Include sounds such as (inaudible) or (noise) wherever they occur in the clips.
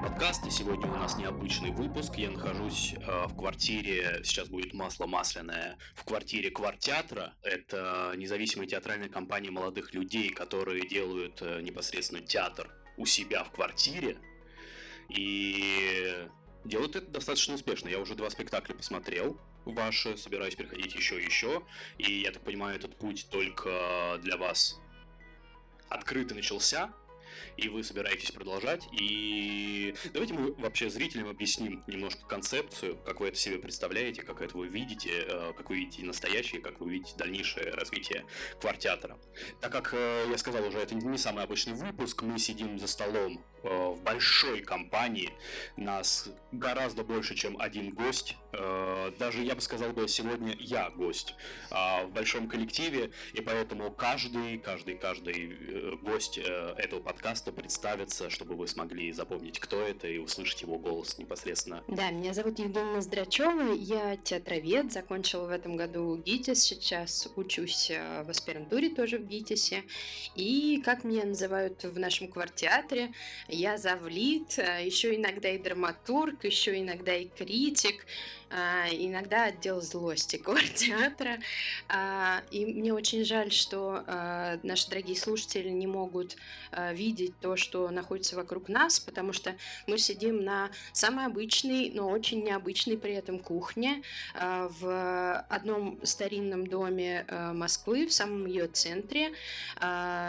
Прогон подкаст, и сегодня у нас необычный выпуск. Я нахожусь э, в квартире, сейчас будет масло масляное, в квартире Квартеатра. Это независимая театральная компания молодых людей, которые делают э, непосредственно театр у себя в квартире. И делают это достаточно успешно. Я уже два спектакля посмотрел ваши, собираюсь переходить еще и еще. И я так понимаю, этот путь только для вас открыто начался, и вы собираетесь продолжать. И давайте мы вообще зрителям объясним немножко концепцию, как вы это себе представляете, как это вы видите, э, как вы видите настоящее, как вы видите дальнейшее развитие квартеатра. Так как э, я сказал уже, это не самый обычный выпуск, мы сидим за столом э, в большой компании, нас гораздо больше, чем один гость. Даже я бы сказал бы сегодня я гость в большом коллективе, и поэтому каждый, каждый, каждый гость этого подкаста представиться, чтобы вы смогли запомнить, кто это, и услышать его голос непосредственно. Да, меня зовут Евгения Здрачева, я театровед, закончила в этом году ГИТИС, сейчас учусь э, в аспирантуре тоже в ГИТИСе. И, как меня называют в нашем квартеатре, я завлит, э, еще иногда и драматург, еще иногда и критик, а, иногда отдел злости (laughs) театра. А, и мне очень жаль, что а, наши дорогие слушатели не могут видеть то, что находится вокруг нас, потому что мы сидим на самой обычной, но очень необычной при этом кухне в одном старинном доме Москвы, в самом ее центре,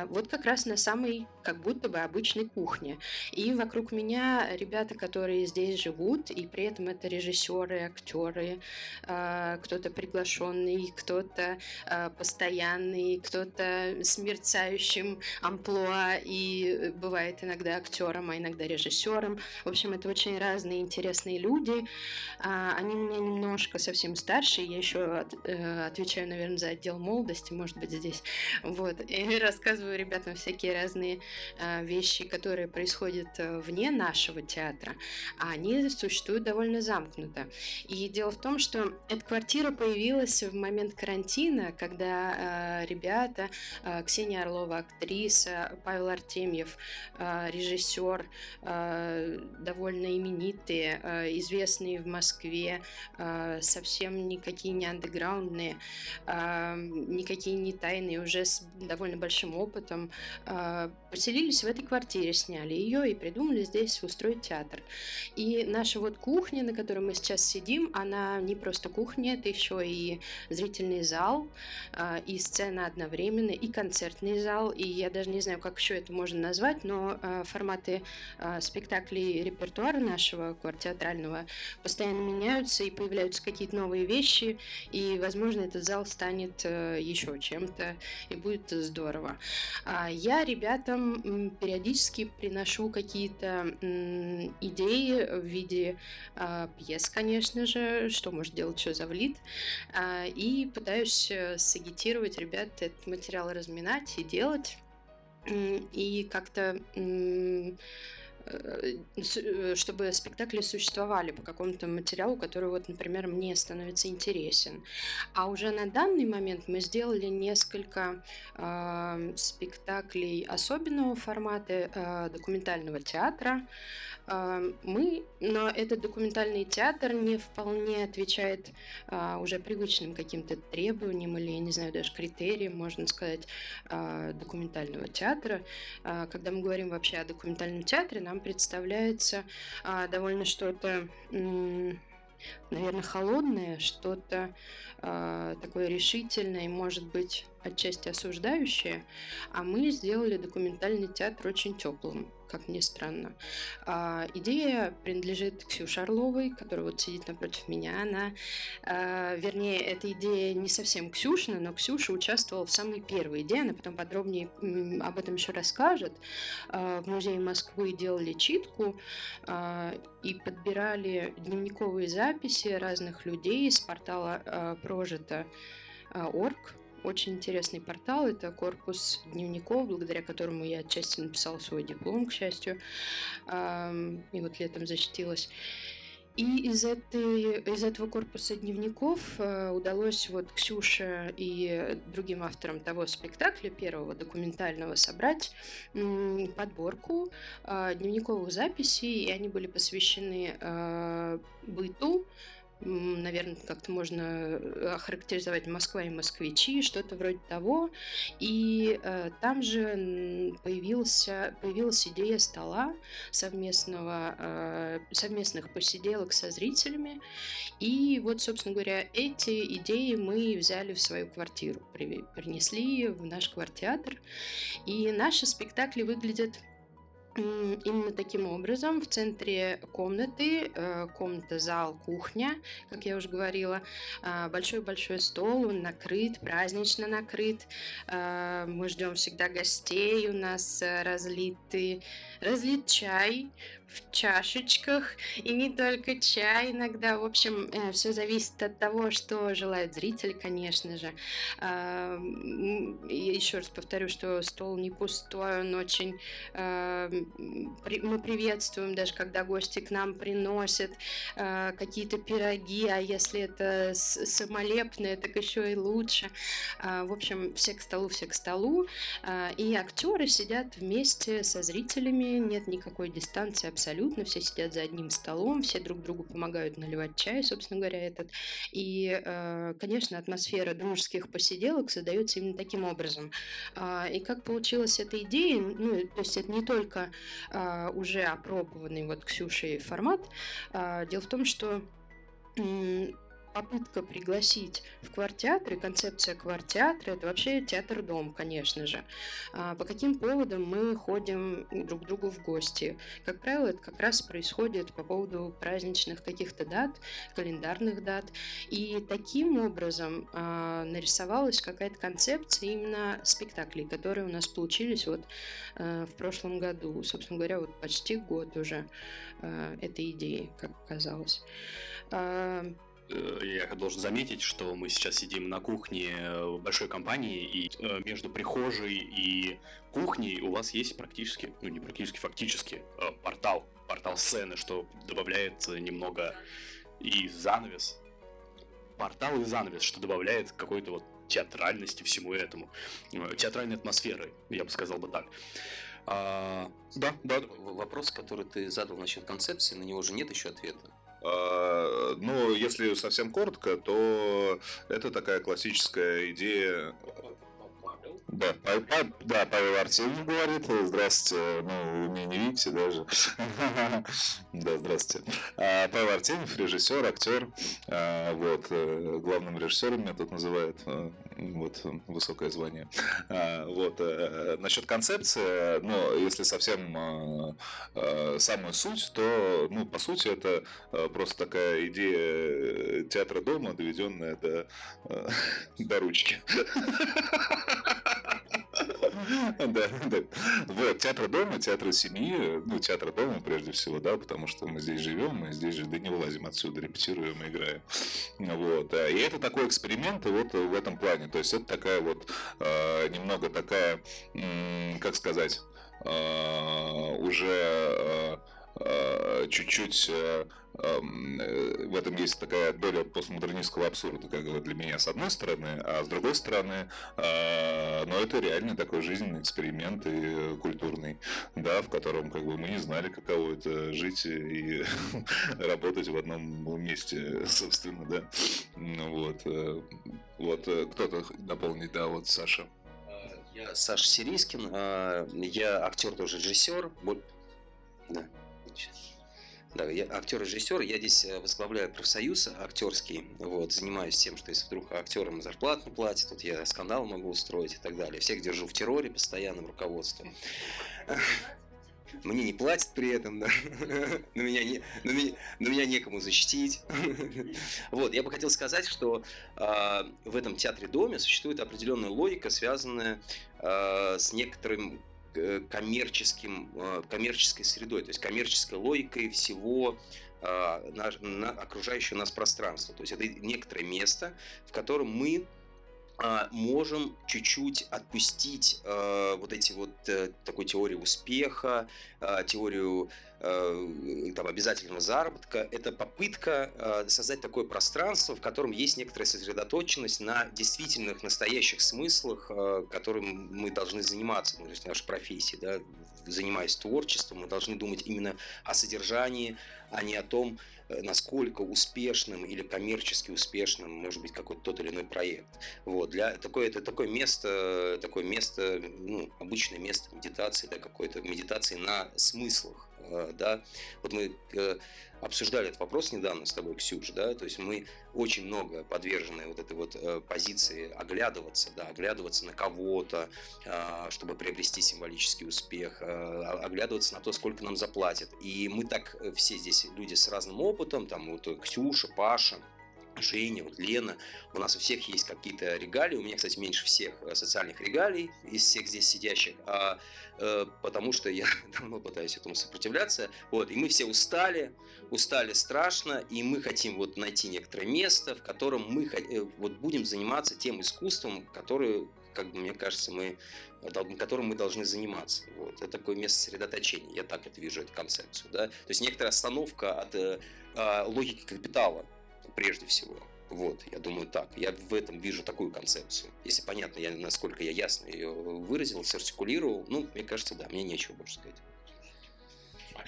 вот как раз на самой как будто бы обычной кухне. И вокруг меня ребята, которые здесь живут, и при этом это режиссеры, актеры, актеры, а, кто-то приглашенный, кто-то а, постоянный, кто-то с мерцающим амплуа и бывает иногда актером, а иногда режиссером. В общем, это очень разные интересные люди. А, они у меня немножко совсем старше, я еще э, отвечаю, наверное, за отдел молодости, может быть, здесь. Вот. И (laughs) рассказываю ребятам всякие разные вещи, которые происходят э, вне нашего театра, а они существуют довольно замкнуто. И и дело в том, что эта квартира появилась в момент карантина, когда э, ребята, э, Ксения Орлова, актриса, Павел Артемьев, э, режиссер, э, довольно именитые, э, известные в Москве, э, совсем никакие не андеграундные, э, никакие не тайные, уже с довольно большим опытом, э, поселились в этой квартире, сняли ее и придумали здесь устроить театр. И наша вот кухня, на которой мы сейчас сидим, она не просто кухня, это еще и зрительный зал, а, и сцена одновременно, и концертный зал, и я даже не знаю, как еще это можно назвать, но а, форматы а, спектаклей репертуара нашего театрального постоянно меняются, и появляются какие-то новые вещи, и, возможно, этот зал станет еще чем-то, и будет здорово. Я ребятам периодически приношу какие-то идеи в виде пьес, конечно же, что может делать что завлит, а, и пытаюсь э, сагитировать ребят этот материал разминать и делать, и как-то Э, э, чтобы спектакли существовали по какому-то материалу, который, вот, например, мне становится интересен. А уже на данный момент мы сделали несколько э, спектаклей особенного формата э, документального театра. Э, мы, но этот документальный театр не вполне отвечает э, уже привычным каким-то требованиям или, я не знаю, даже критериям, можно сказать, э, документального театра. Э, когда мы говорим вообще о документальном театре, нам представляется а, довольно что-то наверное, холодное, что-то э, такое решительное может быть, отчасти осуждающее, а мы сделали документальный театр очень теплым, как ни странно. А, идея принадлежит Ксюше Орловой, которая вот сидит напротив меня. Она, а, вернее, эта идея не совсем Ксюшина, но Ксюша участвовала в самой первой идее, она потом подробнее об этом еще расскажет. А, в музее Москвы делали читку а, и подбирали дневниковые записи разных людей с портала а, прожито.орг, очень интересный портал. Это корпус дневников, благодаря которому я отчасти написала свой диплом, к счастью. И вот летом защитилась. И из, этой, из этого корпуса дневников э, удалось вот Ксюше и другим авторам того спектакля, первого документального, собрать подборку э, дневниковых записей, и они были посвящены э, быту, наверное, как-то можно э, охарактеризовать Москва и москвичи, что-то вроде того. И э, там же появился, появилась идея стола совместного, э, совместных посиделок со зрителями. И вот, собственно говоря, эти идеи мы взяли в свою квартиру, при, принесли в наш квартеатр. И наши спектакли выглядят Именно таким образом в центре комнаты, э, комната, зал, кухня, как я уже говорила, а, большой-большой стол, он накрыт, празднично накрыт. А, мы ждем всегда гостей, у нас э, разлитый, разлит чай, в чашечках, и не только чай иногда. В общем, э, все зависит от того, что желает зритель, конечно же. Э, еще раз повторю, что стол не пустой, он очень... Э, мы приветствуем даже, когда гости к нам приносят э, какие-то пироги, а если это самолепные, так еще и лучше. Э, в общем, все к столу, все к столу. Э, и актеры сидят вместе со зрителями, нет никакой дистанции абсолютно, все сидят за одним столом, все друг другу помогают наливать чай, собственно говоря, этот. И, э, конечно, атмосфера дружеских посиделок создается именно таким образом. А, и как получилась эта идея, ну, то есть это не только а, уже опробованный вот Ксюшей формат, а, дело в том, что попытка пригласить в квартеатры, концепция квартеатра – это вообще театр-дом, конечно же. А по каким поводам мы ходим друг к другу в гости? Как правило, это как раз происходит по поводу праздничных каких-то дат, календарных дат. И таким образом а, нарисовалась какая-то концепция именно спектаклей, которые у нас получились вот а, в прошлом году. Собственно говоря, вот почти год уже этой идеи, как оказалось. Э, я должен заметить, что мы сейчас сидим на кухне э, большой компании, и э, между прихожей и кухней у вас есть практически, ну не практически, фактически портал, портал сцены, что добавляет немного и занавес. Портал и занавес, что добавляет какой-то вот театральности всему этому. Театральной атмосферы, я бы сказал бы так. А, да, да. Вопрос, который ты задал насчет концепции, на него уже нет еще ответа. А, ну, если совсем коротко, то это такая классическая идея да, да, Павел Артемьев говорит. Здравствуйте. Ну, вы меня не видите даже. (laughs) Да, здравствуйте. А, Павел Артемьев, режиссер, актер. А, вот, э, главным режиссером меня тут называют. Э, вот, высокое звание. А, вот, э, насчет концепции, ну, если совсем самую суть, то, ну, по сути, это просто такая идея театра дома, доведенная до, (laughs) до ручки. (laughs) (laughs) Да, да. Вот, театр дома, театр семьи, ну, театр дома прежде всего, да, потому что мы здесь живем, мы здесь же, да не вылазим отсюда, репетируем и играем. Вот, и это такой эксперимент вот в этом плане, то есть это такая вот э, немного такая, как сказать, э, уже э, чуть-чуть Эм, э, в этом есть такая доля постмодернистского абсурда, как бы для меня с одной стороны, а с другой стороны, э, ну это реально такой жизненный эксперимент и культурный, да, в котором как бы мы не знали, каково это жить и (laughs) работать в одном месте, собственно, да. Ну вот, э, вот кто-то дополнит, да, вот Саша. Я Саша Сирийскин, я актер тоже режиссер. Да. Да, я актер-режиссер, я здесь э, возглавляю профсоюз актерский, вот, занимаюсь тем, что если вдруг актерам зарплату платят, тут я скандал могу устроить и так далее. Всех держу в терроре постоянном руководстве. Мне не платят при этом, да. (laughs) но, меня не, но, меня, но меня некому защитить. (laughs) вот, я бы хотел сказать, что э, в этом театре-доме существует определенная логика, связанная э, с некоторым коммерческим, э, коммерческой средой, то есть коммерческой логикой всего э, на, на окружающего нас пространства. То есть это некоторое место, в котором мы можем чуть-чуть отпустить э, вот эти вот э, такой теорию успеха, э, теорию э, там, обязательного заработка. Это попытка э, создать такое пространство, в котором есть некоторая сосредоточенность на действительных, настоящих смыслах, э, которым мы должны заниматься, ну, то есть нашей профессии, да, занимаясь творчеством, мы должны думать именно о содержании, а не о том, насколько успешным или коммерчески успешным может быть какой-то тот или иной проект. Вот, для, такое, это такое место, такое место, ну, обычное место медитации, да, какой-то медитации на смыслах, да. Вот мы э, обсуждали этот вопрос недавно с тобой, Ксюш, да, то есть мы очень много подвержены вот этой вот э, позиции оглядываться, да, оглядываться на кого-то, э, чтобы приобрести символический успех, э, оглядываться на то, сколько нам заплатят. И мы так э, все здесь люди с разным опытом, там вот Ксюша, Паша, Женя, вот Лена, у нас у всех есть какие-то регалии, у меня, кстати, меньше всех э, социальных регалий из всех здесь сидящих, а, э, потому что я (laughs) давно пытаюсь этому сопротивляться, вот, и мы все устали, устали страшно, и мы хотим вот найти некоторое место, в котором мы э, вот будем заниматься тем искусством, которое, как бы мне кажется, мы которым мы должны заниматься. Вот. Это такое место сосредоточения. Я так это вижу, эту концепцию. Да? То есть некоторая остановка от э, э, логики капитала прежде всего. Вот, я думаю так. Я в этом вижу такую концепцию. Если понятно, я, насколько я ясно ее выразил, сартикулировал, ну, мне кажется, да, мне нечего больше сказать.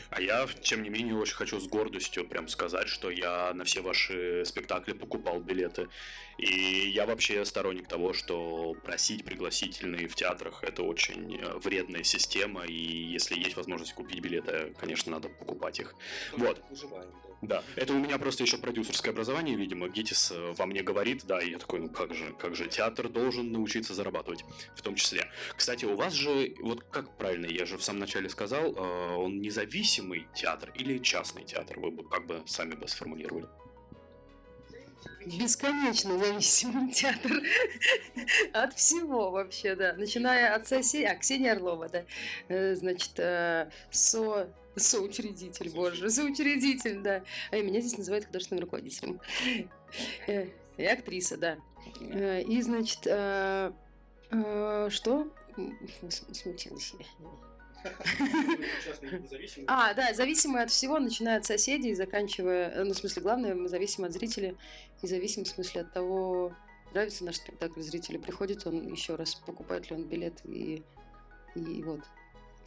А я, тем не менее, очень хочу с гордостью прям сказать, что я на все ваши спектакли покупал билеты. И я вообще сторонник того, что просить пригласительные в театрах это очень э, вредная система, и если есть возможность купить билеты, конечно, надо покупать их. Но вот. Выживаем, да. Это у меня просто еще продюсерское образование, видимо. Гитис э, во мне говорит, да, и я такой, ну как же, как же, театр должен научиться зарабатывать, в том числе. Кстати, у вас же, вот как правильно, я же в самом начале сказал, э, он независимый театр или частный театр, вы бы как бы сами бы сформулировали? бесконечно зависимый театр (laughs) от всего вообще, да. Начиная от соседей, а, Орлова, да, э, значит, со Соучредитель, боже, соучредитель, да. А меня здесь называют художественным руководителем. Э, и актриса, да. Э, и, значит, что? Смутилась я. А, да, зависимы от всего, начиная от соседей, и заканчивая, ну, в смысле, главное, мы зависим от зрителя, и зависим, в смысле, от того, нравится наш спектакль зрителю, приходит он еще раз, покупает ли он билет, и, и вот от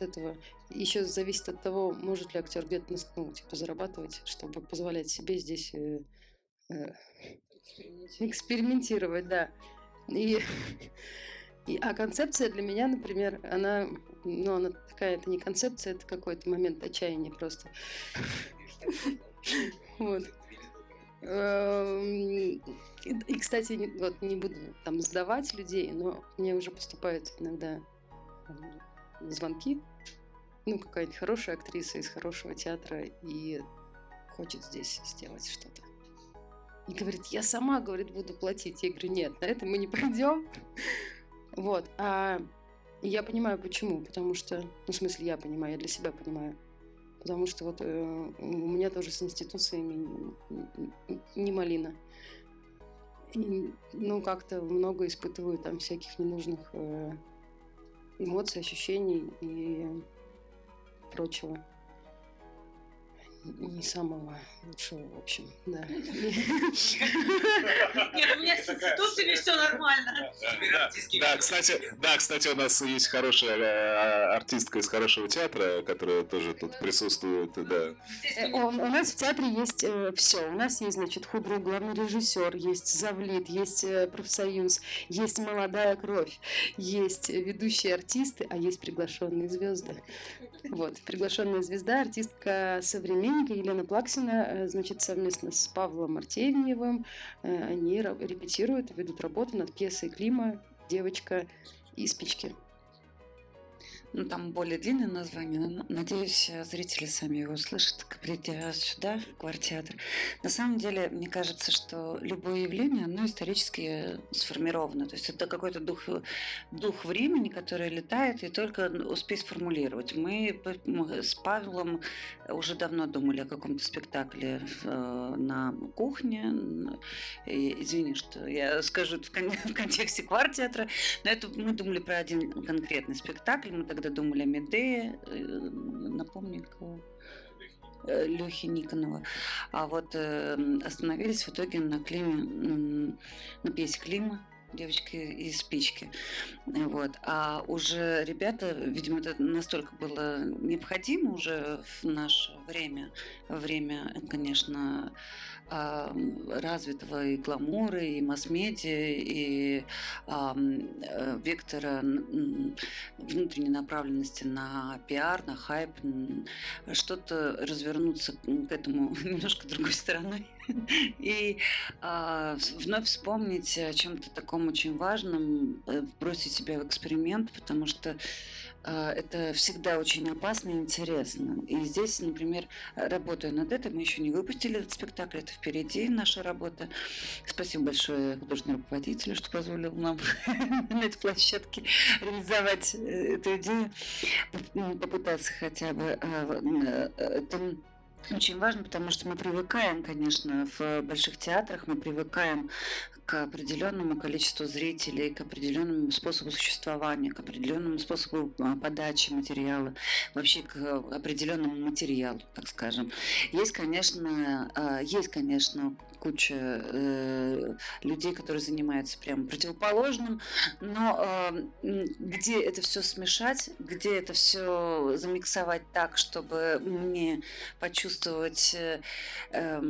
этого еще зависит от того, может ли актер где-то ну, типа, зарабатывать, чтобы позволять себе здесь э, э, экспериментировать, да. И, (laughs) и, а концепция для меня, например, она, ну, она такая, это не концепция, это какой-то момент отчаяния просто. (laughs) Вот. Эм, и, кстати, вот не буду там сдавать людей, но мне уже поступают иногда звонки, ну, какая-нибудь хорошая актриса из хорошего театра и хочет здесь сделать что-то. И говорит, я сама, говорит, буду платить. Я говорю, нет, на это мы не пойдем. (laughs) Вот. А я понимаю, почему. Потому что, ну, в смысле, я понимаю, я для себя понимаю. Потому что вот э, у меня тоже с институциями не малина. Ну, как-то много испытываю там всяких ненужных э, эмоций, ощущений и прочего не самого лучшего, в общем, да. Нет, у меня с институциями все нормально. Да, кстати, да, кстати, у нас есть хорошая э, артистка из хорошего театра, которая тоже тут присутствует, да. Э, у нас в театре есть э, все. У нас есть, значит, худрук, главный режиссер, есть завлит, есть профсоюз, есть молодая кровь, есть ведущие артисты, а есть приглашенные звезды. Вот, приглашенная звезда, артистка современника Елена Плаксина, э, значит, совместно с Павлом Артемьевым, э, они репетируют, ведут работу над пьесой Клима «Девочка из печки». Ну, там более длинное название. но, Надеюсь, зрители сами его услышат, придя сюда, в квартеатр. На самом деле, мне кажется, что любое явление, оно исторически сформировано. То есть это какой-то дух, дух времени, который летает, и только успей сформулировать. Мы с Павлом уже давно думали о каком-то спектакле э, на кухне. Извини, что я скажу в, (laughs) в контексте квартеатра, но это мы думали про один конкретный спектакль. Мы тогда думали о Медее, э, напомню, кого? Э, Лехи Никонова. А вот э, остановились в итоге на Климе, на пьесе Клима девочки из спички. Вот. А уже ребята, видимо, это настолько было необходимо уже в наше время, время, конечно, развитого и гламура, и масс-медиа, и э, вектора внутренней направленности на пиар, на хайп, что-то развернуться к этому (laughs) немножко другой стороной (laughs) и а, вновь вспомнить о чем-то таком очень важном, э, бросить себя в эксперимент, потому что а, это всегда очень опасно и интересно. И здесь, например, работая над этим, мы еще не выпустили этот спектакль, это впереди наша работа. Спасибо большое художественному руководителю, что позволил нам (laughs) на этой площадке реализовать э, эту идею, попытаться хотя бы. А, это очень важно, потому что мы привыкаем, конечно, в больших театрах, мы привыкаем к определенному количеству зрителей, к определенному способу существования, к определенному способу а, подачи материала, вообще к определенному материалу, так скажем. Есть, конечно, а, есть, конечно, куча э, людей, которые занимаются прямо противоположным, но э, где это все смешать, где это все замиксовать так, чтобы мне почувствовать э, э,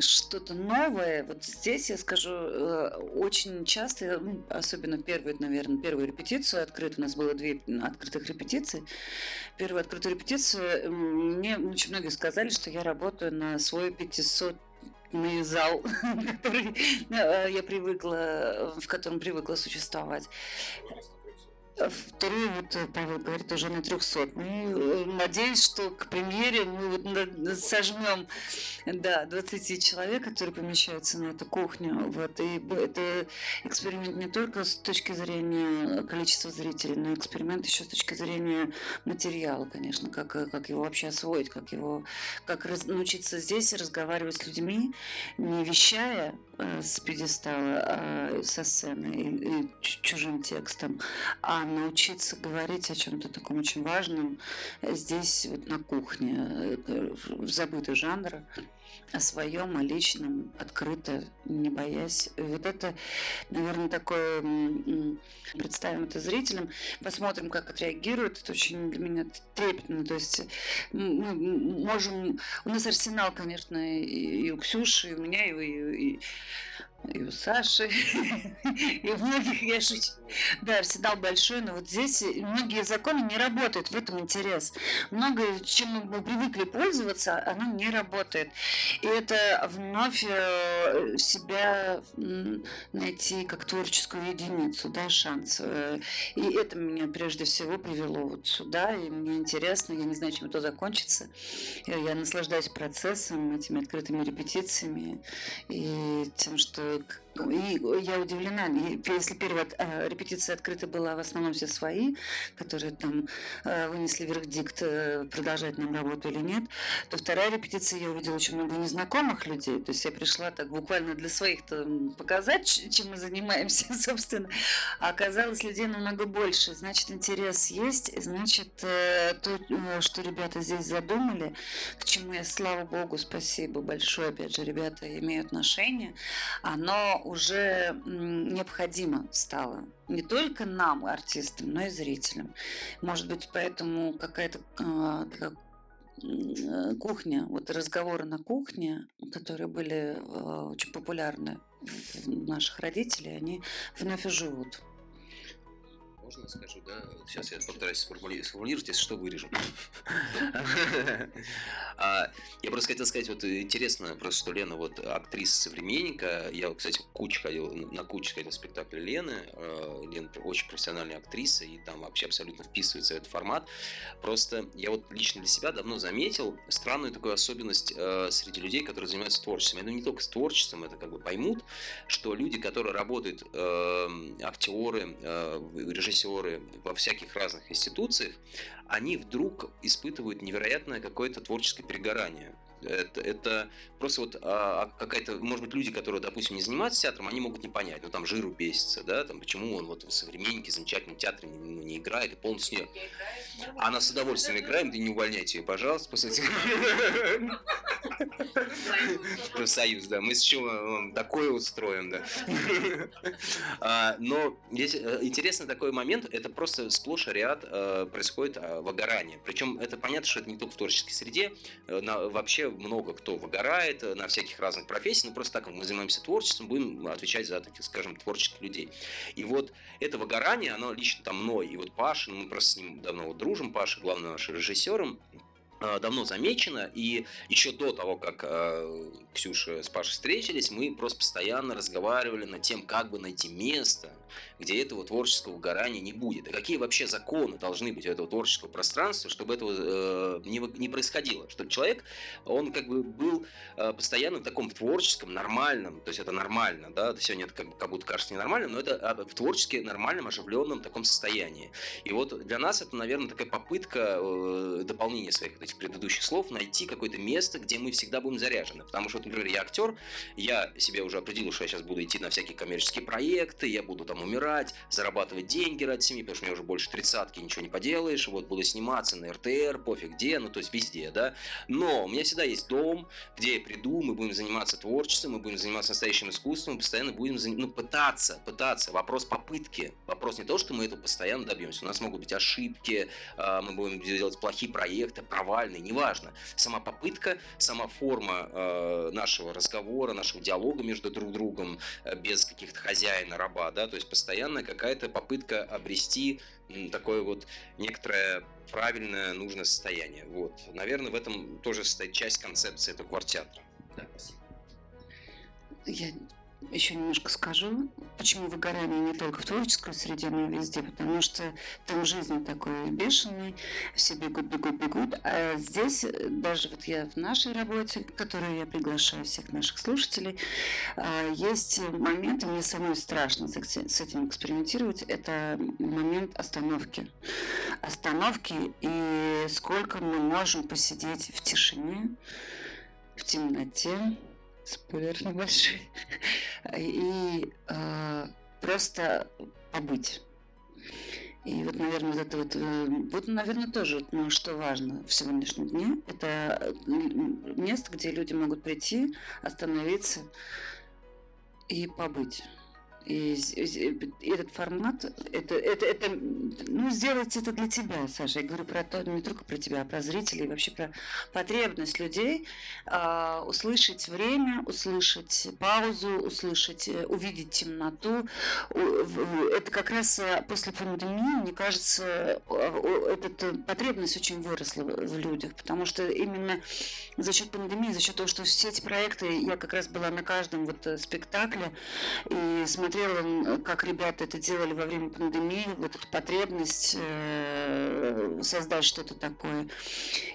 что-то новое, вот здесь я скажу, э, очень часто, ну, особенно первую, наверное, первую репетицию открытую, у нас было две открытых репетиции, первую открытую репетицию, мне очень многие сказали, что я работаю на свой 500 зал, (laughs) который э, я привыкла, в котором привыкла существовать. Второй, вот э, Павел говорит, уже на 300. Ну, надеюсь, что к премьере мы вот сожмем да, 20 человек, которые помещаются на эту кухню. Вот, и это эксперимент не только с точки зрения количества зрителей, но эксперимент еще с точки зрения материала, конечно, как, э, как его вообще освоить, как его, как раз, научиться здесь разговаривать с людьми, не вещая э, с пьедестала, а со сцены и, и чужим текстом, а научиться говорить о чем-то таком очень важном здесь, вот на кухне, в забытых жанрах, о своем, о личном, открыто, не боясь. Вот это, наверное, такое, представим это зрителям, посмотрим, как отреагируют. Это очень для меня трепетно. То есть мы можем... У нас арсенал, конечно, и у Ксюши, и у меня, и, и и у Саши, и у многих я жить. Да, арсенал большой, но вот здесь многие законы не работают, в этом интерес. Многое, чем мы привыкли пользоваться, оно не работает. И это вновь э, себя найти как творческую единицу, да, шанс. Э, и это меня прежде всего привело вот сюда, и мне интересно, я не знаю, чем это закончится. Я наслаждаюсь процессом, этими открытыми репетициями и тем, что world. И я удивлена, если первая э, репетиция открыта была в основном все свои, которые там э, вынесли вердикт, э, продолжать нам работу или нет, то вторая репетиция я увидела очень много незнакомых людей. То есть я пришла так буквально для своих показать, чем мы занимаемся, (laughs) собственно. А оказалось людей намного больше. Значит, интерес есть, значит, то, что ребята здесь задумали, к чему я, слава богу, спасибо большое, опять же, ребята имеют отношение, оно уже необходимо стало не только нам, артистам, но и зрителям. Может быть, поэтому какая-то э, кухня, вот разговоры на кухне, которые были э, очень популярны у наших родителей, они вновь живут можно скажу, да? Сейчас я постараюсь сформулировать, сформулировать если что, вырежем. (laughs) А, я просто хотел сказать, вот интересно, просто что Лена вот актриса современника. Я, кстати, кучу ходил, на кучу ходил спектакль Лены. А, Лена очень профессиональная актриса, и там вообще абсолютно вписывается в этот формат. Просто я вот лично для себя давно заметил странную такую особенность э, среди людей, которые занимаются творчеством. Я думаю, не только с творчеством это как бы поймут, что люди, которые работают, актеры, э, режиссеры во всяких разных институциях, они вдруг испытывают невероятное какое-то творческое перегорание. Это, это просто вот а, а, какая-то, может быть, люди, которые, допустим, не занимаются театром, они могут не понять, ну там жиру бесится, да, там почему он вот в современнике замечательном театре не, ну, не играет и полностью не... Она с удовольствием играем, ты не увольняйте ее, пожалуйста, после (laughs) (laughs) Профсоюз, да, мы с чего такое устроим, да. (laughs) А, но здесь э, интересный такой момент, это просто сплошь и ряд э, происходит а, выгорание. Причем это понятно, что это не только в творческой среде, э, вообще много кто выгорает на всяких разных профессиях, но просто так мы занимаемся творчеством, будем отвечать за таких, скажем, творческих людей. И вот это выгорание, оно лично там мной, и вот Паша, ну, мы просто с ним давно вот дружим, Паша, главным нашим режиссером, давно замечено, и еще до того, как э, Ксюша с Пашей встретились, мы просто постоянно разговаривали над тем, как бы найти место, где этого творческого выгорания не будет. И какие вообще законы должны быть у этого творческого пространства, чтобы этого э, не, не происходило. Чтобы человек, он как бы был э, постоянно в таком творческом, нормальном, то есть это нормально, да, сегодня это как, как будто кажется ненормальным, но это в творчески нормальном, оживленном таком состоянии. И вот для нас это, наверное, такая попытка э, дополнения своих этих предыдущих слов, найти какое-то место, где мы всегда будем заряжены. Потому что, например, я актер, я себе уже определил, что я сейчас буду идти на всякие коммерческие проекты, я буду там умирать, зарабатывать деньги ради семьи, потому что мне уже больше тридцатки, ничего не поделаешь, вот буду сниматься на РТР, пофиг где, ну то есть везде, да. Но у меня всегда есть дом, где я приду, мы будем заниматься творчеством, мы будем заниматься настоящим искусством, мы постоянно будем ну, пытаться, пытаться. Вопрос попытки. Вопрос не то, что мы это постоянно добьемся. У нас могут быть ошибки, а, мы будем делать плохие проекты, провал провальный, неважно. Сама попытка, сама форма э, нашего разговора, нашего диалога между друг другом, э, без каких-то хозяина, раба, да, то есть постоянно какая-то попытка обрести такое вот некоторое правильное, нужное состояние. Вот. Наверное, в этом тоже стоит часть концепции этого квартеатра. Да, спасибо. Я еще немножко скажу, почему выгорание не только в творческой среде, но и везде, потому что там жизнь такой бешеный, все бегут, бегут, бегут, а здесь даже вот я в нашей работе, которую я приглашаю всех наших слушателей, а, есть моменты, мне самой страшно с этим экспериментировать, это момент остановки. Остановки и сколько мы можем посидеть в тишине, в темноте, спойлер небольшой, и э, просто побыть. И вот, наверное, вот это вот, э, вот, наверное, тоже, ну, что важно в сегодняшнем дне, это место, где люди могут прийти, остановиться и побыть. И, и этот формат, это, это, это, ну, сделать это для тебя, Саша. Я говорю про то, не только про тебя, а про зрителей, вообще про потребность людей э, услышать время, услышать паузу, услышать, э, увидеть темноту. Это как раз э, после пандемии, мне кажется, эта потребность очень выросла в людях, потому что именно за счет пандемии, за счет того, что все эти проекты, я как раз была на каждом вот э, спектакле и смотрела смотрела, как ребята это делали во время пандемии, вот эту потребность э, создать что-то такое.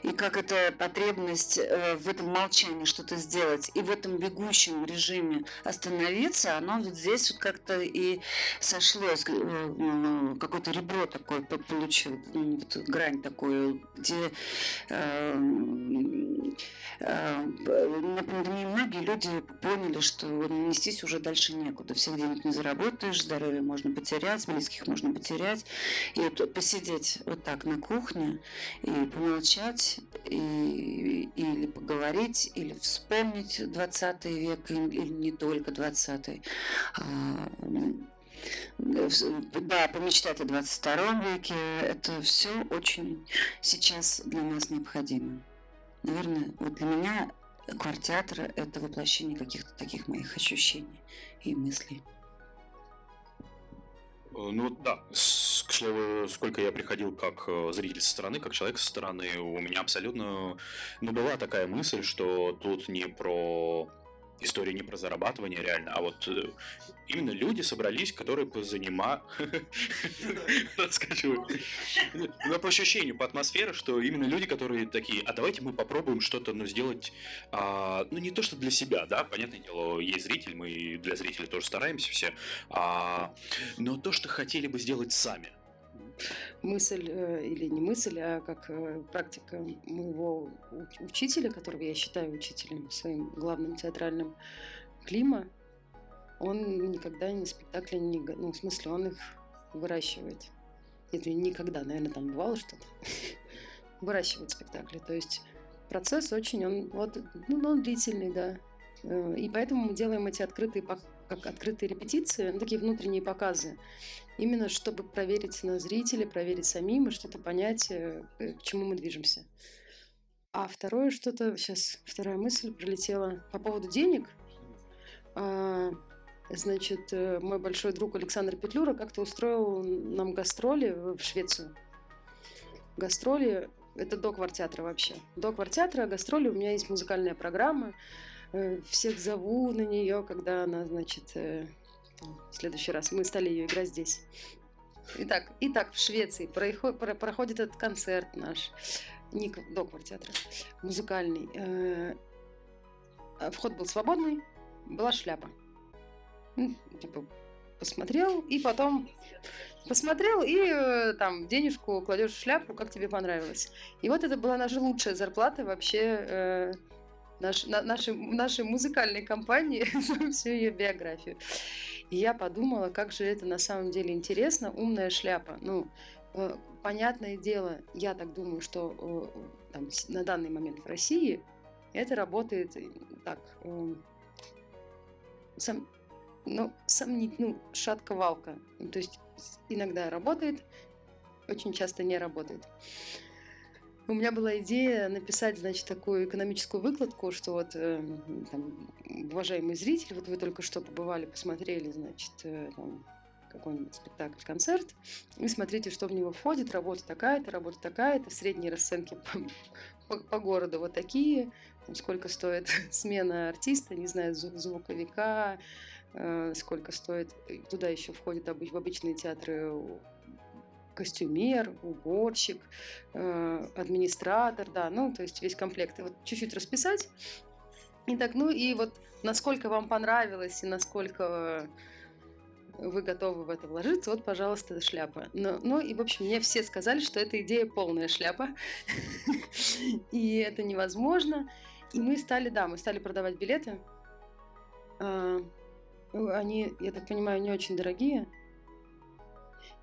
И как эта потребность э, в этом молчании что-то сделать. И в этом бегущем режиме остановиться, оно вот здесь вот как-то и сошлось, э, какое-то ребро такое получил, вот грань такую, где на пандемии многие люди поняли, что нестись уже дальше некуда. Всех денег не заработаешь, здоровье можно потерять, близких можно потерять. И вот посидеть вот так на кухне и помолчать, и, или поговорить, или вспомнить 20 век, или не только 20 а, да, помечтать о 22 веке, это все очень сейчас для нас необходимо. Наверное, вот для меня квартеатр – это воплощение каких-то таких моих ощущений и мыслей. Э, ну да, К слову, сколько я приходил как э, зритель со стороны, как человек со стороны, у меня абсолютно, ну, была такая мысль, что тут не про история не про зарабатывание реально, а вот э, именно люди собрались, которые позанима... (laughs) Расскажу. Ну, по ощущению, по атмосфере, что именно люди, которые такие, а давайте мы попробуем что-то ну, сделать, а, ну, не то, что для себя, да, понятное дело, есть зритель, мы для зрителей тоже стараемся все, а, но то, что хотели бы сделать сами мысль, э, или не мысль, а как э, практика моего учителя, которого я считаю учителем своим главным театральным, Клима, он никогда не спектакли не... Ну, в смысле, он их выращивает. Это никогда, наверное, там бывало что-то. (laughs) выращивает спектакли. То есть процесс очень, он, вот, ну, он длительный, да. Э, и поэтому мы делаем эти открытые, как открытые репетиции, ну, такие внутренние показы именно чтобы проверить на зрителя, проверить самим и что-то понять, э, к чему мы движемся. А второе что-то, сейчас вторая мысль пролетела по поводу денег. А, значит, э, мой большой друг Александр Петлюра как-то устроил нам гастроли в Швецию. Гастроли – это до квартеатра вообще. До квартеатра, гастроли, у меня есть музыкальная программа. Э, всех зову на нее, когда она, значит, в следующий раз. Мы стали ее играть здесь. Итак, итак в Швеции проходит этот концерт наш, Ник до квартеатра, музыкальный. Э, вход был свободный, была шляпа. Ну, типа, посмотрел, и потом посмотрел, и э, там денежку кладешь в шляпу, как тебе понравилось. И вот это была наша лучшая зарплата вообще э, наш, на, нашей, нашей музыкальной компании (laughs) за всю ее биографию. И я подумала, как же это на самом деле интересно, умная шляпа. Ну, э, понятное дело, я так думаю, что э, там, на данный момент в России это работает э, так, сам, ну, сомнить, ну, шатка-валка. То есть иногда работает, очень часто не работает. У меня была идея написать, значит, такую экономическую выкладку, что вот, э, там, уважаемый зритель, вот вы только что побывали, посмотрели, значит, э, там, какой-нибудь спектакль, концерт, и смотрите, что в него входит, работа такая-то, работа такая-то, средние расценки по, по, по городу вот такие, там, сколько стоит (laughs) смена артиста, не знаю, звуковика, э, сколько стоит, туда еще входит в обычные театры костюмер, уборщик, э, администратор, да, ну, то есть весь комплект. И вот чуть-чуть расписать. И так, ну и вот насколько вам понравилось и насколько вы готовы в это вложиться, вот, пожалуйста, шляпа. Но, ну и, в общем, мне все сказали, что эта идея полная шляпа, (laughs) и это невозможно. И мы стали, да, мы стали продавать билеты. А, они, я так понимаю, не очень дорогие,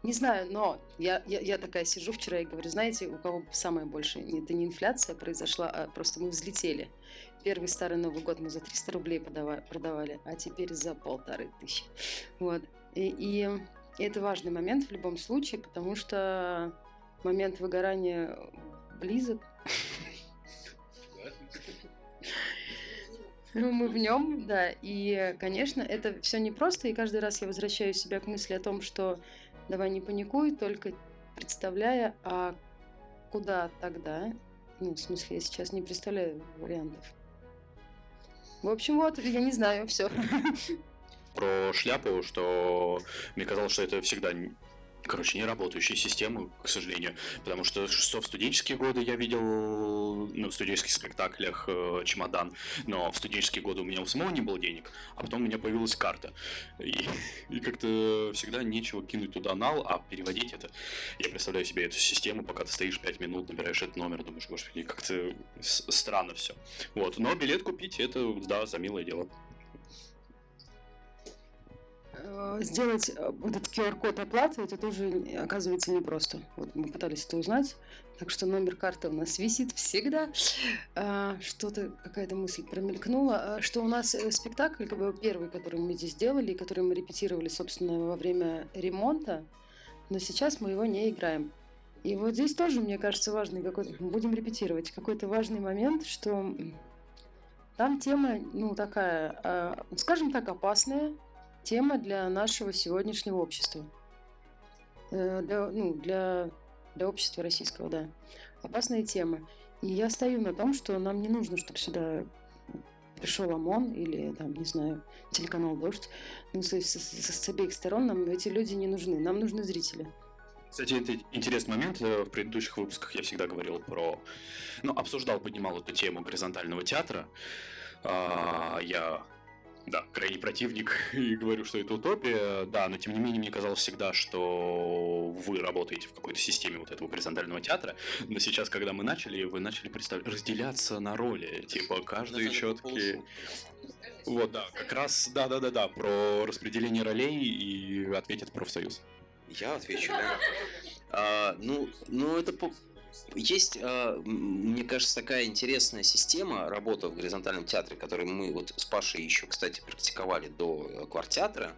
не знаю, но я, я, я такая сижу вчера и говорю, знаете, у кого самое большее? Это не инфляция произошла, а просто мы взлетели. Первый старый Новый год мы за 300 рублей подавали, продавали, а теперь за полторы тысячи. Вот. И, и это важный момент в любом случае, потому что момент выгорания близок. Мы в нем, да. И, конечно, это все непросто. И каждый раз я возвращаю себя к мысли о том, что Давай не паникуй, только представляя, а куда тогда? Ну, в смысле, я сейчас не представляю вариантов. В общем, вот, я не знаю, все. (laughs) Про шляпу, что мне казалось, что это всегда короче, не работающие системы, к сожалению. Потому что что в студенческие годы я видел, ну, в студенческих спектаклях э, чемодан, но в студенческие годы у меня у самого не было денег, а потом у меня появилась карта. И, (laughs) и как-то всегда нечего кинуть туда нал, а переводить это. Я представляю себе эту систему, пока ты стоишь 5 минут, набираешь этот номер, думаешь, господи, как-то странно все. Вот, но билет купить, это, да, за милое дело. Э, сделать э, этот QR-код оплаты, это тоже оказывается непросто. Вот мы пытались это узнать. Так что номер карты у нас висит всегда. А, что-то, какая-то мысль промелькнула. А, что у нас э, спектакль, как бы первый, который мы здесь делали, который мы репетировали, собственно, во время ремонта, но сейчас мы его не играем. И вот здесь тоже, мне кажется, важный какой-то... Будем репетировать. Какой-то важный момент, что там тема, ну, такая, скажем так, опасная, тема для нашего сегодняшнего общества. э, для, ну, для, для общества российского, да. Опасная тема. И я стою на том, что нам не нужно, чтобы сюда пришел ОМОН или, там, не знаю, телеканал «Дождь». Ну, с, с, с обеих сторон нам эти люди не нужны. Нам нужны зрители. Кстати, это интересный момент. Э, в предыдущих выпусках я всегда говорил про... Ну, обсуждал, поднимал эту тему горизонтального театра. А, я да, крайний противник. (laughs) И говорю, что это утопия, да, но тем не менее мне казалось всегда, что вы работаете в какой-то системе вот этого горизонтального театра, но сейчас, когда мы начали, вы начали представ... разделяться на роли, типа каждый четкий... Вот, да, как раз, да-да-да-да, про распределение ролей и ответит профсоюз. Я отвечу, да. (laughs) А, ну, ну, это по, есть, а, мне кажется, такая интересная система работы в горизонтальном театре, которую мы вот с Пашей еще, кстати, практиковали до э, квартеатра.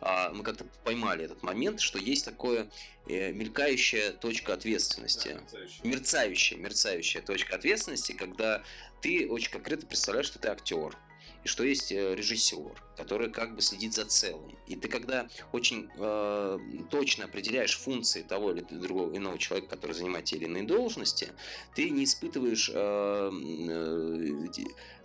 А, мы как-то поймали этот момент, что есть такое э, мелькающая точка ответственности. Мерцающая, мерцающая точка ответственности, когда ты очень конкретно представляешь, что ты актер и что есть э, режиссер, который как бы следит за целым. И ты когда очень э, точно определяешь функции того или другого иного человека, который занимает те или иные должности, ты не испытываешь э, э,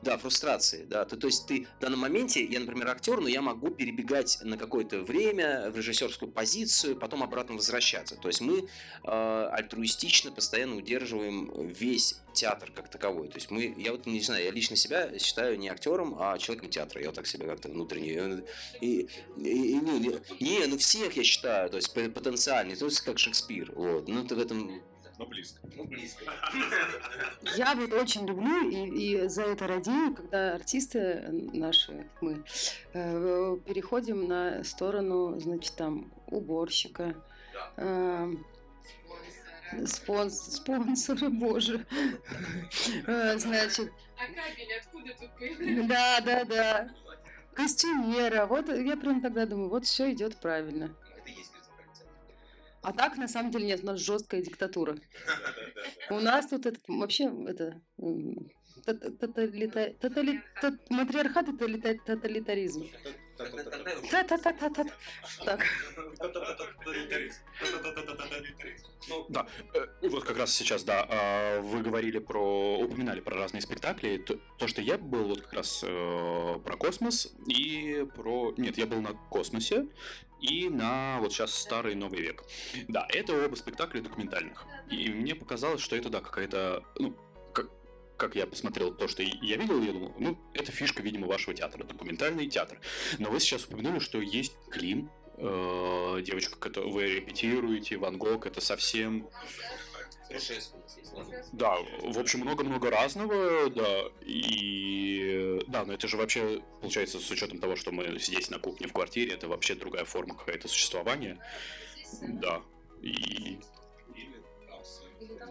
да, фрустрации. Да. То, то есть ты в данном моменте, я, например, актер, но я могу перебегать на какое-то время в режиссерскую позицию, потом обратно возвращаться. То есть мы э, альтруистично постоянно удерживаем весь театр как таковой. То есть мы, я вот не знаю, я лично себя считаю не актером, а человеком театра. Я вот так себя как-то внутренне. И, и, и, не, не, ну всех я считаю, то есть потенциальный, то есть как Шекспир. Вот. Ну, ты в этом но близко. Ну, близко. Я вот очень люблю и, и за это радею, когда артисты наши, мы, э, переходим на сторону, значит, там, уборщика, э, спонс, спонсора, боже. (laughs) Э, значит... А кабель откуда тут появляется? Да, да, да. Костюмера. Вот я прям тогда думаю, вот все идет правильно. А так, на самом деле, нет, у нас жесткая диктатура. У нас тут это, вообще это матриархат тоталитаризм. Так. Да, вот как раз сейчас, да, вы говорили про, упоминали про разные спектакли. То, то что я был вот как раз про космос и про... Нет, я был на космосе и на вот сейчас старый новый век. Да, это оба спектакля документальных. И мне показалось, что это, да, какая-то, ну, как, я посмотрел то, что я видел, я думал, ну, это фишка, видимо, вашего театра, документальный театр. Но вы сейчас упомянули, что есть Клим, э, девочка, которую вы репетируете, Ван Гог, это совсем... Да, в общем, много-много разного, да, и да, но это же вообще, получается, с учетом того, что мы здесь на кухне в квартире, это вообще другая форма какая-то существования, да, и...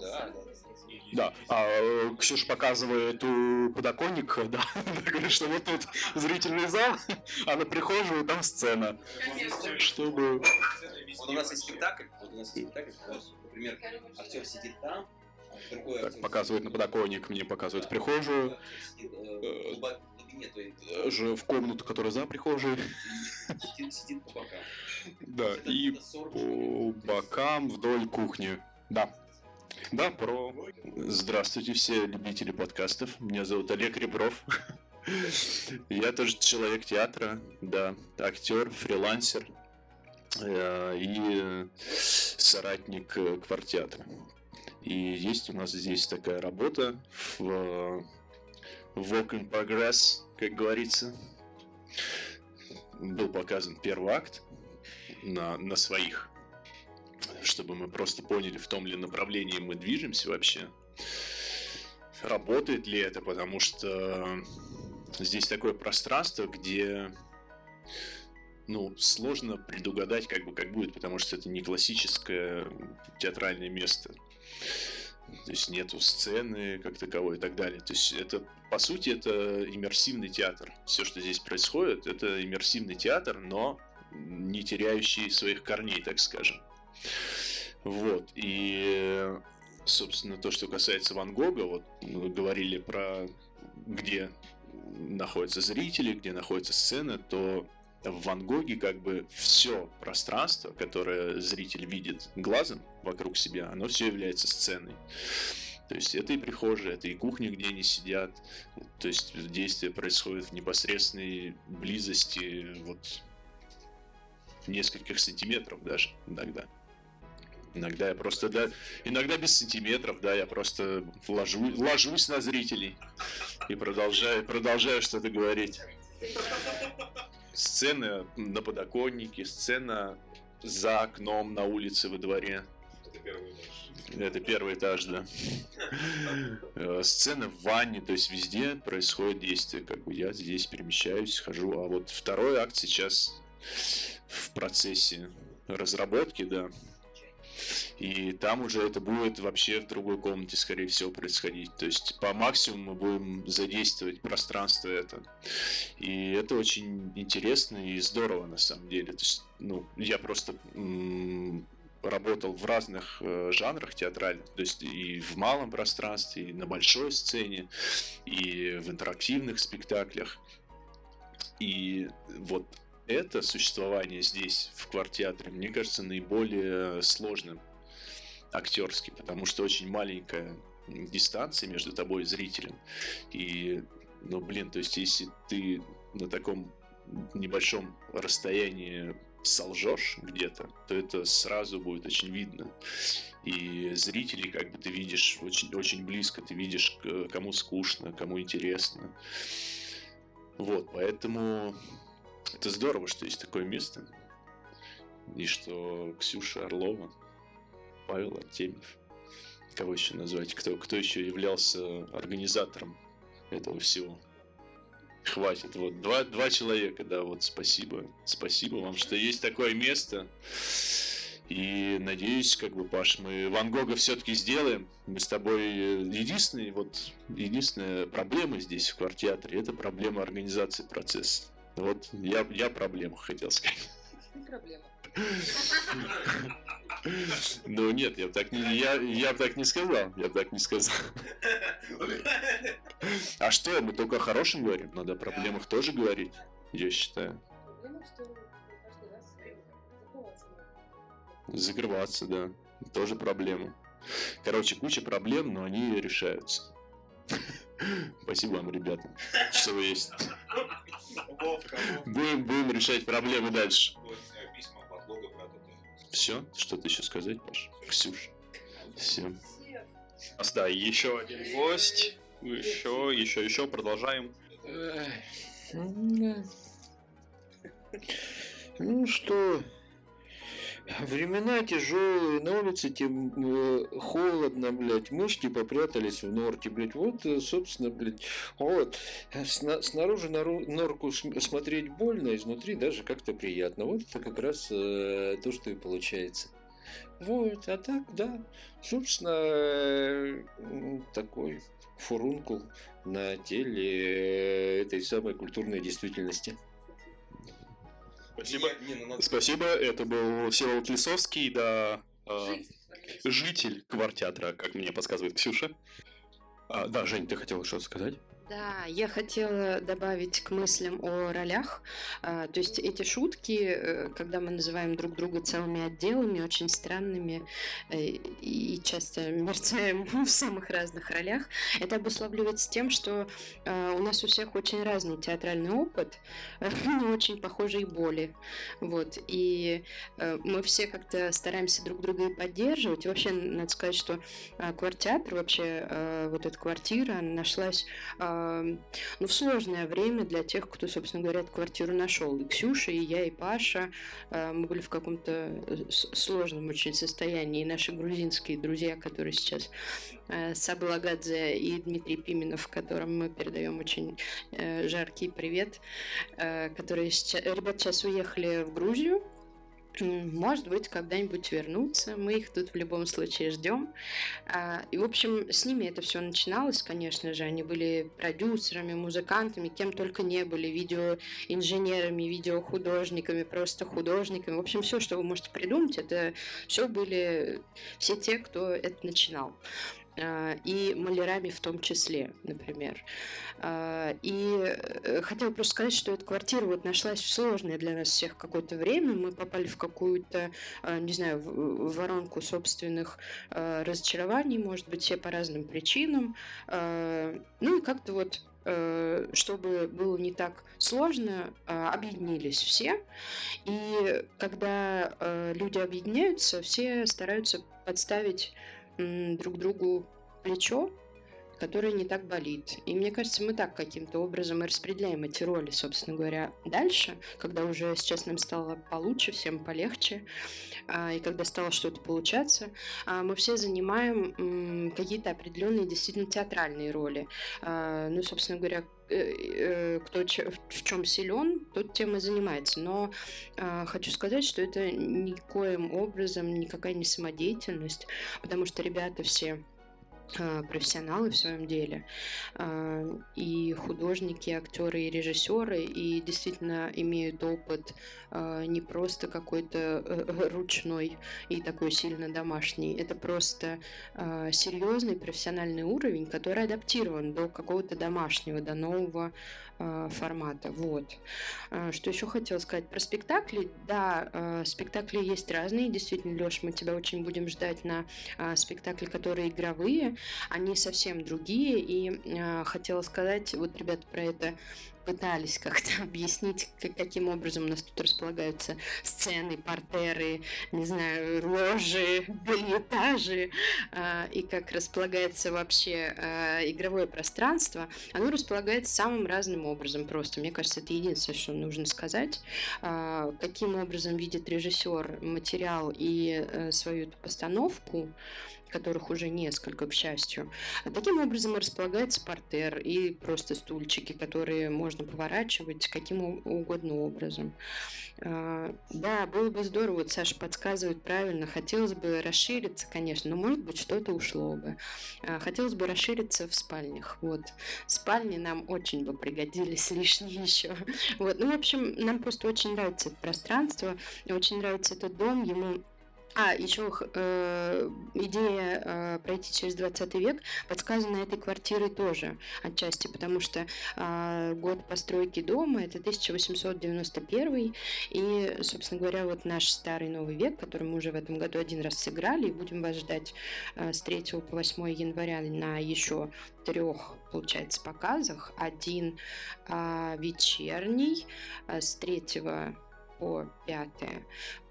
Да, да. Да, а Ксюша показывает у подоконник, (laughs) да, говорит, что вот тут зрительный зал, (laughs) а на прихожую там сцена. Чтобы... Вот у нас есть спектакль, вот у нас есть спектакль, например, актер сидит там, Другой так, показывает на подоконник, мне показывает в прихожую. Э, же в комнату, которая за прихожей. Сидит по бокам. Да, и по бокам вдоль кухни. Да. Да, про... Здравствуйте все любители подкастов. Меня зовут Олег Ребров. (laughs) Я тоже человек театра, да, актер, фрилансер э, и соратник э, квартеатра. И есть у нас здесь такая работа в Work in Progress, как говорится. Был показан первый акт на, на своих, чтобы мы просто поняли, в том ли направлении мы движемся вообще. Работает ли это, потому что здесь такое пространство, где ну, сложно предугадать, как бы как будет, потому что это не классическое театральное место. То есть нету сцены как таковой и так далее. То есть это, по сути, это иммерсивный театр. Все, что здесь происходит, это иммерсивный театр, но не теряющий своих корней, так скажем. Вот. И, собственно, то, что касается Ван Гога, вот мы говорили про где находятся зрители, где находится сцена, то в Ван Гоге как бы все пространство, которое зритель видит глазом вокруг себя, оно все является сценой. То есть это и прихожая, это и кухня, где они сидят. То есть действие происходит в непосредственной близости, вот нескольких сантиметров даже иногда. Иногда я просто, да, иногда без сантиметров, да, я просто ложу, ложусь на зрителей и продолжаю, продолжаю что-то говорить. Сцена на подоконнике, сцена за окном на улице во дворе. Это первый этаж. Это первый этаж, да. Э, Сцена в ванне, то есть везде происходит действие. Как бы я здесь перемещаюсь, хожу. А вот второй акт сейчас в процессе разработки, да. И там уже это будет вообще в другой комнате, скорее всего, происходить. То есть по максимуму мы будем задействовать пространство это. И это очень интересно и здорово на самом деле. То есть, ну, я просто работал в разных э, жанрах театральных, то есть и в малом пространстве, и на большой сцене, и в интерактивных спектаклях. И вот это существование здесь, в квартеатре, мне кажется, наиболее сложным актерски, потому что очень маленькая дистанция между тобой и зрителем. И, ну, блин, то есть если ты на таком небольшом расстоянии солжешь где-то, то это сразу будет очень видно. И зрителей как бы ты видишь очень, очень близко, ты видишь, кому скучно, кому интересно. Вот, поэтому это здорово, что есть такое место. И что Ксюша Орлова, Павел Артемьев, кого еще назвать, кто, кто еще являлся организатором этого всего. Хватит, вот два, два человека, да, вот спасибо, спасибо вам, что есть такое место. И надеюсь, как бы, Паш, мы Ван Гога все-таки сделаем. Мы с тобой э, единственный, вот, единственная проблема здесь в квартеатре, это проблема организации процесса. Вот я, я проблема хотел сказать. Не проблема. Ну нет, я так не, я, я так не сказал, я так не сказал. А что, мы только о хорошем говорим, надо о проблемах тоже говорить, я считаю. Проблема, что каждый раз закрываться надо. Закрываться, да, тоже проблема. Короче, куча проблем, но они решаются. Спасибо вам, ребята, что вы есть. Будем, будем решать проблемы дальше. Все? Что-то еще сказать, Паш? Ксюш. Все. У нас, да, еще один гость. Еще, еще, еще, продолжаем. Ну что, (laughs) времена тяжелые, на улице тем э, холодно, блядь, мышки попрятались в норке, блядь, вот, э, собственно, блядь, вот, э, сна- снаружи нору- норку см- смотреть больно, изнутри даже как-то приятно, вот это как раз э, то, что и получается. Вот, а так, да, собственно, э, такой фурункул на теле э, этой самой культурной действительности. Спасибо. Не, не, ну надо- Спасибо, это был Всеволод Лисовский, да, э, житель квартеатра, как мне подсказывает Ксюша. А, да, Жень, ты хотела что-то сказать? Да, я хотела добавить к мыслям о ролях. А, То есть эти шутки, э, когда мы называем друг друга целыми отделами, очень странными э, и часто мерцаем (laughs) в самых разных ролях, это обуславливается тем, что э, у нас у всех очень разный театральный опыт, (laughs) но очень похожие боли. Вот. И мы все как-то стараемся друг друга и поддерживать. Вообще, надо сказать, что квартеатр, вообще вот эта квартира, нашлась ну, в сложное время для тех, кто, собственно говоря, эту квартиру нашел. И Ксюша, и я, и Паша. а, Мы были в каком-то э, сложном очень состоянии. И наши грузинские друзья, которые сейчас э, Саба Лагадзе и Дмитрий Пименов, которым мы передаем очень э, жаркий привет, которые сейчас, ребята сейчас уехали в Грузию, Может быть, когда-нибудь вернутся. Мы их тут в любом случае ждем. А, И, в общем, с ними это все начиналось, конечно же. Они были продюсерами, музыкантами, кем только не были, видеоинженерами, видеохудожниками, просто художниками. В общем, все, что вы можете придумать, это все были все те, кто это начинал. А, и малярами в том числе, например. А, и э, хотела просто сказать, что эта квартира вот нашлась в сложное для нас всех какое-то время. Мы попали в какую-то, не знаю, воронку собственных разочарований, может быть, все по разным причинам. Ну и как-то вот э, чтобы было не так сложно, объединились все. И когда э, люди объединяются, все стараются подставить друг другу плечо, которое не так болит. И мне кажется, мы так каким-то образом и распределяем эти роли, собственно говоря, дальше, когда уже сейчас нам стало получше, всем полегче, а, и когда стало что-то получаться, а, мы все занимаем какие-то определенные действительно театральные роли. А, ну, собственно говоря, кто в чем силен, тот тем и занимается. Но хочу сказать, что это никоим образом никакая не самодеятельность, потому что ребята все профессионалы в своем деле, а, и художники, актеры, и режиссеры, и действительно имеют опыт а, не просто какой-то э, ручной и такой сильно домашний, это просто серьезный профессиональный уровень, который адаптирован до какого-то домашнего, до нового формата. Вот. Что еще хотела сказать про спектакли? Да, спектакли есть разные. Действительно, Леш, мы тебя очень будем ждать на спектакли, которые игровые они совсем другие. И э, хотела сказать, вот ребята про это пытались как-то (laughs) объяснить, каким образом у нас тут располагаются сцены, портеры, не знаю, ложи, (laughs) бельетажи, э, и как располагается вообще э, игровое пространство, оно располагается самым разным образом просто. Мне кажется, это единственное, что нужно сказать. Э, каким образом видит режиссер материал и э, свою постановку, которых уже несколько, к счастью. Таким образом располагается портер и просто стульчики, которые можно поворачивать каким угодно образом. А, да, было бы здорово, вот Саша подсказывает правильно, хотелось бы расшириться, конечно, но может быть что-то ушло бы. А, хотелось бы расшириться в спальнях, вот. Спальни нам очень бы пригодились (laughs) лишние еще. Вот, ну, в общем, нам просто очень нравится это пространство, очень нравится этот дом, ему а, еще э, идея э, пройти через 20 век подсказана этой квартирой тоже отчасти, потому что э, год постройки дома это 1891, и, собственно говоря, вот наш старый новый век, который мы уже в этом году один раз сыграли, и будем вас ждать э, с 3 по 8 января на еще трех, получается, показах. Один э, вечерний, э, с 3 по 5.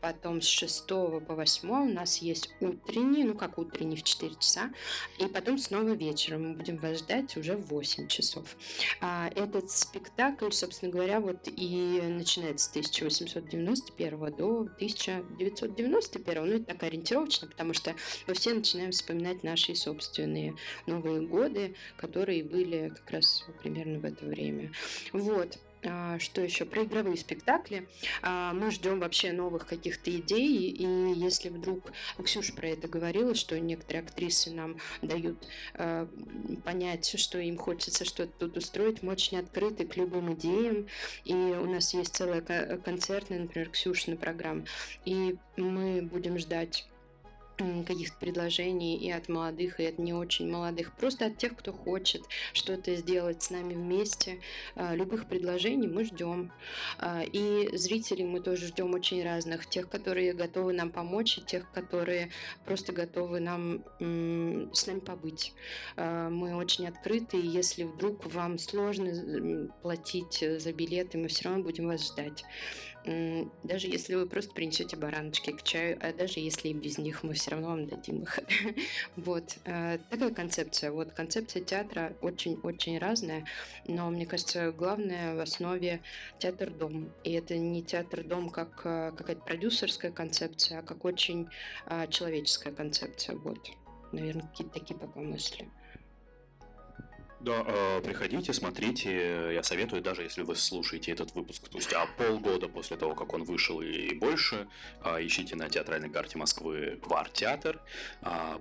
Потом с 6 по 8 у нас есть утренний, ну как утренний в 4 часа. И потом снова вечером мы будем вас ждать уже в 8 часов. А этот спектакль, собственно говоря, вот и начинается с 1891 до 1991. Ну, это так ориентировочно, потому что мы все начинаем вспоминать наши собственные Новые годы, которые были как раз примерно в это время. Вот. А, что еще? Про игровые спектакли. А, мы ждем вообще новых каких-то идей, и если вдруг Ксюша про это говорила, что некоторые актрисы нам дают а, понять, что им хочется что-то тут устроить, мы очень открыты к любым идеям, и у нас есть целая концертная, например, Ксюшина программа, и мы будем ждать каких-то предложений и от молодых, и от не очень молодых, просто от тех, кто хочет что-то сделать с нами вместе. А, любых предложений мы ждем. А, и зрителей мы тоже ждем очень разных. Тех, которые готовы нам помочь, и тех, которые просто готовы нам с нами побыть. А, мы очень открыты, и если вдруг вам сложно платить за билеты, мы все равно будем вас ждать даже если вы просто принесете бараночки к чаю, а даже если и без них, мы все равно вам дадим их. (laughs) вот. Э, такая концепция. Вот концепция театра очень-очень разная, но мне кажется, главное в основе театр-дом. И это не театр-дом как э, какая-то продюсерская концепция, а как очень э, человеческая концепция. Вот. Наверное, какие-то такие пока мысли. Да, э, приходите, смотрите. Я советую, даже если вы слушаете этот выпуск спустя полгода после того, как он вышел и больше, э, ищите на театральной карте Москвы Квартеатр.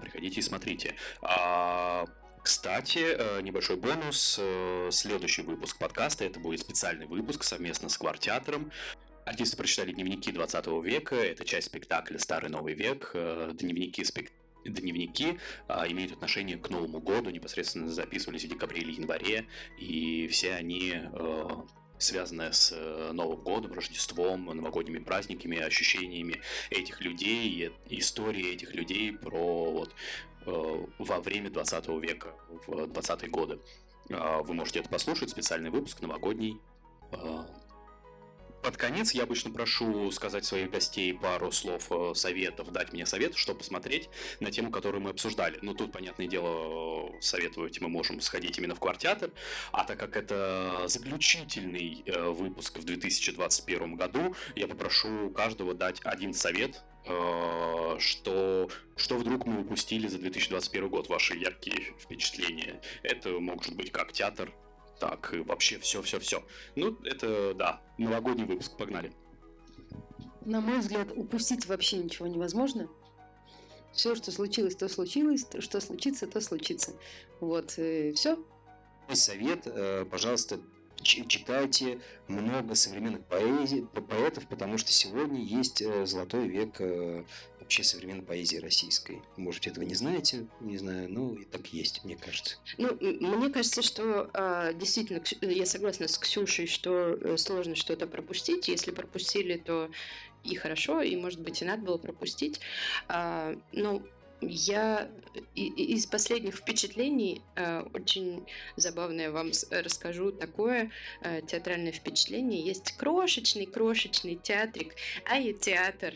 Приходите и смотрите. А, кстати, э, небольшой бонус. Э, следующий выпуск подкаста это будет специальный выпуск совместно с Квартеатром. Артисты прочитали дневники 20 века. Это часть спектакля «Старый новый век». Э, дневники спектакля дневники а, имеют отношение к Новому году, непосредственно записывались в декабре или январе, и все они э, связаны с э, Новым годом, Рождеством, новогодними праздниками, ощущениями этих людей, истории этих людей про вот э, во время 20 века, в 20-е годы. А, Вы можете это послушать, специальный выпуск новогодний. А, Под конец я обычно прошу сказать своих гостей пару слов э, советов, дать мне совет, что посмотреть на тему, которую мы обсуждали. Ну, тут, понятное дело, советовать мы можем сходить именно в квартеатр, а так как это заключительный э, выпуск в 2021 году, я попрошу каждого дать один совет, э, что, что вдруг мы упустили за 2021 год, ваши яркие впечатления. Это может быть как театр, так и вообще все-все-все. Ну, это, да, новогодний выпуск, погнали. На мой взгляд, упустить вообще ничего невозможно. Все, что случилось, то случилось, то, что случится, то случится. Вот, все. Мой совет, э, пожалуйста, читайте много современных поэзий, по- поэтов, потому что сегодня есть э, золотой век э, вообще современной поэзии российской. Может, этого не знаете, не знаю, но и так есть, мне кажется. Ну, мне кажется, что а, действительно, я согласна с Ксюшей, что э, сложно что-то пропустить. Если пропустили, то и хорошо, и, может быть, и надо было пропустить. А, но я из последних впечатлений э, очень забавное вам с- расскажу такое э, театральное впечатление. Есть крошечный, крошечный театрик, а и театр.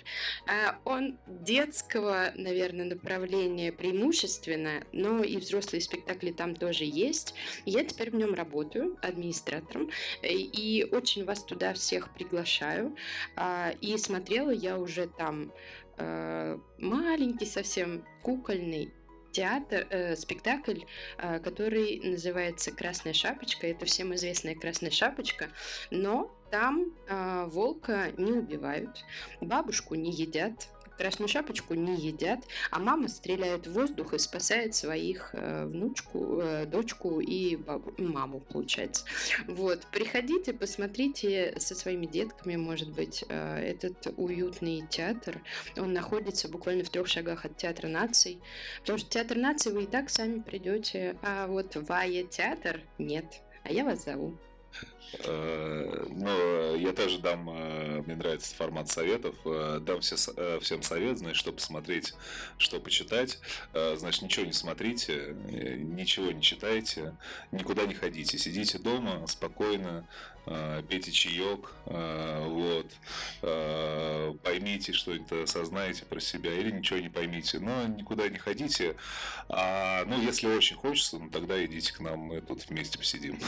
Он детского, наверное, направления преимущественно, но и взрослые спектакли там тоже есть. Я теперь в нем работаю администратором, э, и очень вас туда всех приглашаю. А, И смотрела я уже там э, маленький совсем кукольный театр, э, спектакль, э, который называется «Красная шапочка». Это всем известная «Красная шапочка», но там э, волка не убивают, бабушку не едят, красную шапочку не едят, а мама стреляет в воздух и спасает своих э, внучку, э, дочку и бабу, маму, получается. Вот, приходите, посмотрите со своими детками, может быть, э, этот уютный театр. Он находится буквально в трех шагах от Театра наций. Потому что Театр наций вы и так сами придете, а вот в АЕ театр нет. А я вас зову. Э, Ну, я тоже дам, э, мне нравится формат советов, э, дам все э, всем совет, значит, что посмотреть, что почитать. Э, Значит, ничего не смотрите, э, ничего не читайте, никуда не ходите. Сидите дома спокойно, э, пейте чаек, э, вот, э, поймите что-то, осознаете про себя или ничего не поймите, но никуда не ходите. А, ну, если очень хочется, ну, тогда идите к нам, мы тут вместе посидим.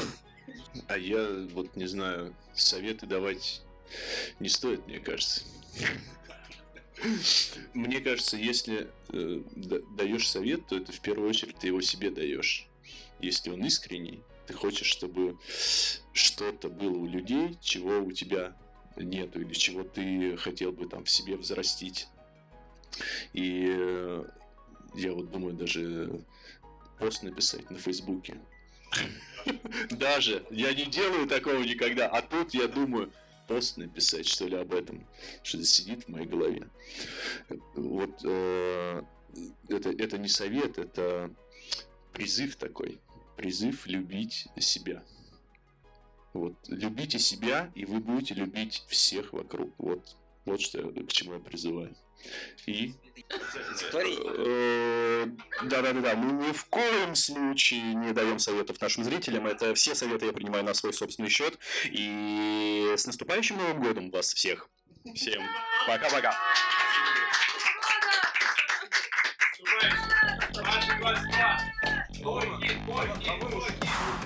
А я вот не знаю, советы давать не стоит, мне кажется. Мне кажется, если э, да- даешь совет, то это в первую очередь ты его себе даешь. Если он искренний, ты хочешь, чтобы что-то было у людей, чего у тебя нету, или чего ты хотел бы там в себе взрастить. И э, я вот думаю, даже пост написать на Фейсбуке. (laughs) Даже я не делаю такого никогда, а тут я думаю, пост написать, что ли, об этом, что это сидит в моей голове. Вот э, это, это не совет, это призыв такой, призыв любить себя. Вот любите себя, и вы будете любить всех вокруг. Вот, вот что к чему я призываю. И Э, Да-да-да, мы ни в коем случае не даем советов нашим зрителям. Это все советы я принимаю на свой собственный счет. И с наступающим Новым годом вас всех. Всем пока-пока. Ой, ой, ой,